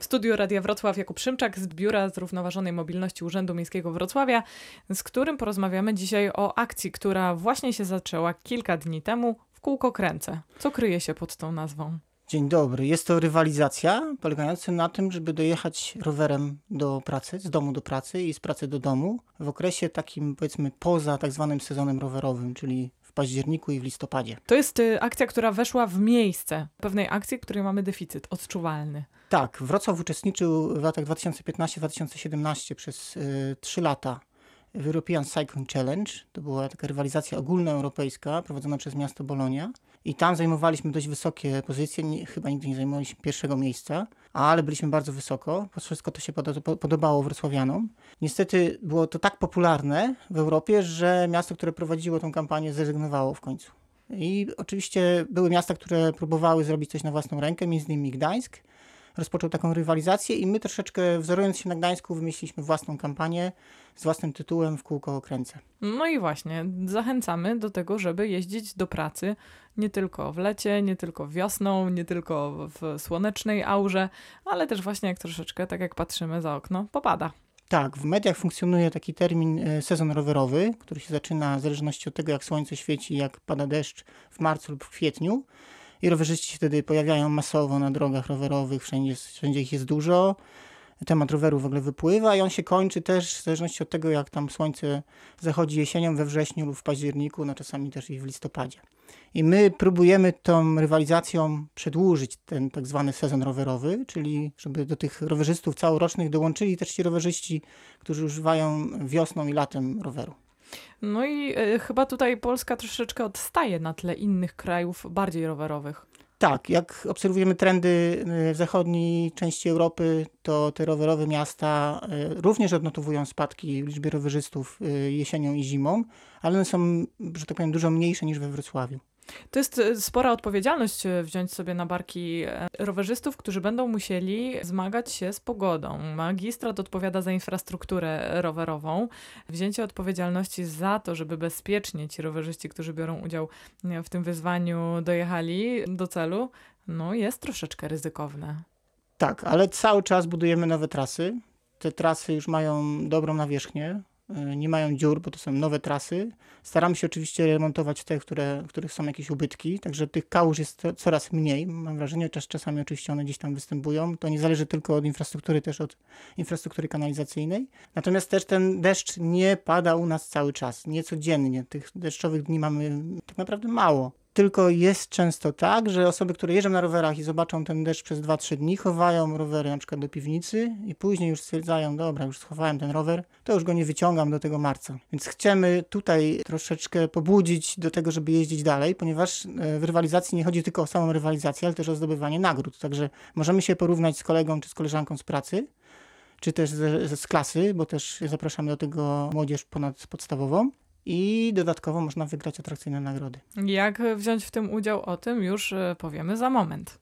W studiu Radia Wrocław Jakub Szymczak z Biura Zrównoważonej Mobilności Urzędu Miejskiego Wrocławia, z którym porozmawiamy dzisiaj o akcji, która właśnie się zaczęła kilka dni temu w kółko kręcę. Co kryje się pod tą nazwą? Dzień dobry. Jest to rywalizacja polegająca na tym, żeby dojechać rowerem do pracy, z domu do pracy i z pracy do domu w okresie takim powiedzmy poza tak zwanym sezonem rowerowym, czyli w październiku i w listopadzie. To jest y, akcja, która weszła w miejsce pewnej akcji, której mamy deficyt odczuwalny. Tak, Wrocław uczestniczył w latach 2015-2017 przez y, 3 lata w European Cycling Challenge. To była taka rywalizacja ogólnoeuropejska prowadzona przez miasto Bolonia. I tam zajmowaliśmy dość wysokie pozycje, nie, chyba nigdy nie zajmowaliśmy pierwszego miejsca, ale byliśmy bardzo wysoko. Po wszystko to się podo- po- podobało wrocławianom. Niestety było to tak popularne w Europie, że miasto, które prowadziło tą kampanię, zrezygnowało w końcu. I oczywiście były miasta, które próbowały zrobić coś na własną rękę, między innymi Gdańsk. Rozpoczął taką rywalizację i my troszeczkę wzorując się na Gdańsku wymyśliliśmy własną kampanię z własnym tytułem w kółko okręcę. No i właśnie, zachęcamy do tego, żeby jeździć do pracy nie tylko w lecie, nie tylko wiosną, nie tylko w słonecznej aurze, ale też właśnie jak troszeczkę, tak jak patrzymy za okno, popada. Tak, w mediach funkcjonuje taki termin e, sezon rowerowy, który się zaczyna w zależności od tego, jak słońce świeci, jak pada deszcz w marcu lub w kwietniu. I rowerzyści się wtedy pojawiają masowo na drogach rowerowych, wszędzie, wszędzie ich jest dużo. Temat roweru w ogóle wypływa i on się kończy też w zależności od tego, jak tam słońce zachodzi jesienią, we wrześniu lub w październiku, no czasami też i w listopadzie. I my próbujemy tą rywalizacją przedłużyć ten tak zwany sezon rowerowy, czyli żeby do tych rowerzystów całorocznych dołączyli też ci rowerzyści, którzy używają wiosną i latem roweru. No i y, chyba tutaj Polska troszeczkę odstaje na tle innych krajów bardziej rowerowych. Tak, jak obserwujemy trendy y, w zachodniej części Europy, to te rowerowe miasta y, również odnotowują spadki w liczbie rowerzystów jesienią i zimą, ale one są, że tak powiem, dużo mniejsze niż we Wrocławiu. To jest y, spora odpowiedzialność y, wziąć sobie na barki e, rowerzystów, którzy będą musieli zmagać się z pogodą. Magistrat odpowiada za infrastrukturę rowerową. Wzięcie odpowiedzialności za to, żeby bezpiecznie ci rowerzyści, którzy biorą udział w tym wyzwaniu, dojechali do celu, no jest troszeczkę ryzykowne. Tak, ale cały czas budujemy nowe trasy. Te trasy już mają dobrą nawierzchnię, nie mają dziur, bo to są nowe trasy. Staramy się oczywiście remontować te, które, których są jakieś ubytki, także tych kałuż jest co- coraz mniej. Mam wrażenie, czas, czasami oczywiście one gdzieś tam występują. To nie zależy tylko od infrastruktury, też od infrastruktury kanalizacyjnej. Natomiast też ten deszcz nie pada u nas cały czas, nie codziennie. Tych deszczowych dni mamy tak naprawdę mało. Tylko jest często tak, że osoby, które jeżdżą na rowerach i zobaczą ten deszcz przez 2-3 dni, chowają rowery na przykład do piwnicy i później już stwierdzają, dobra, już schowałem ten rower, to już go nie wyciągam do tego marca. Więc chcemy tutaj troszeczkę pobudzić do tego, żeby jeździć dalej, ponieważ e, w rywalizacji nie chodzi tylko o samą rywalizację, ale też o zdobywanie nagród. Także możemy się porównać z kolegą czy z koleżanką z pracy, czy też ze, z klasy, bo też zapraszamy do tego młodzież ponadpodstawową. I dodatkowo można wygrać atrakcyjne nagrody. Jak wziąć w tym udział, o tym już e, powiemy za moment.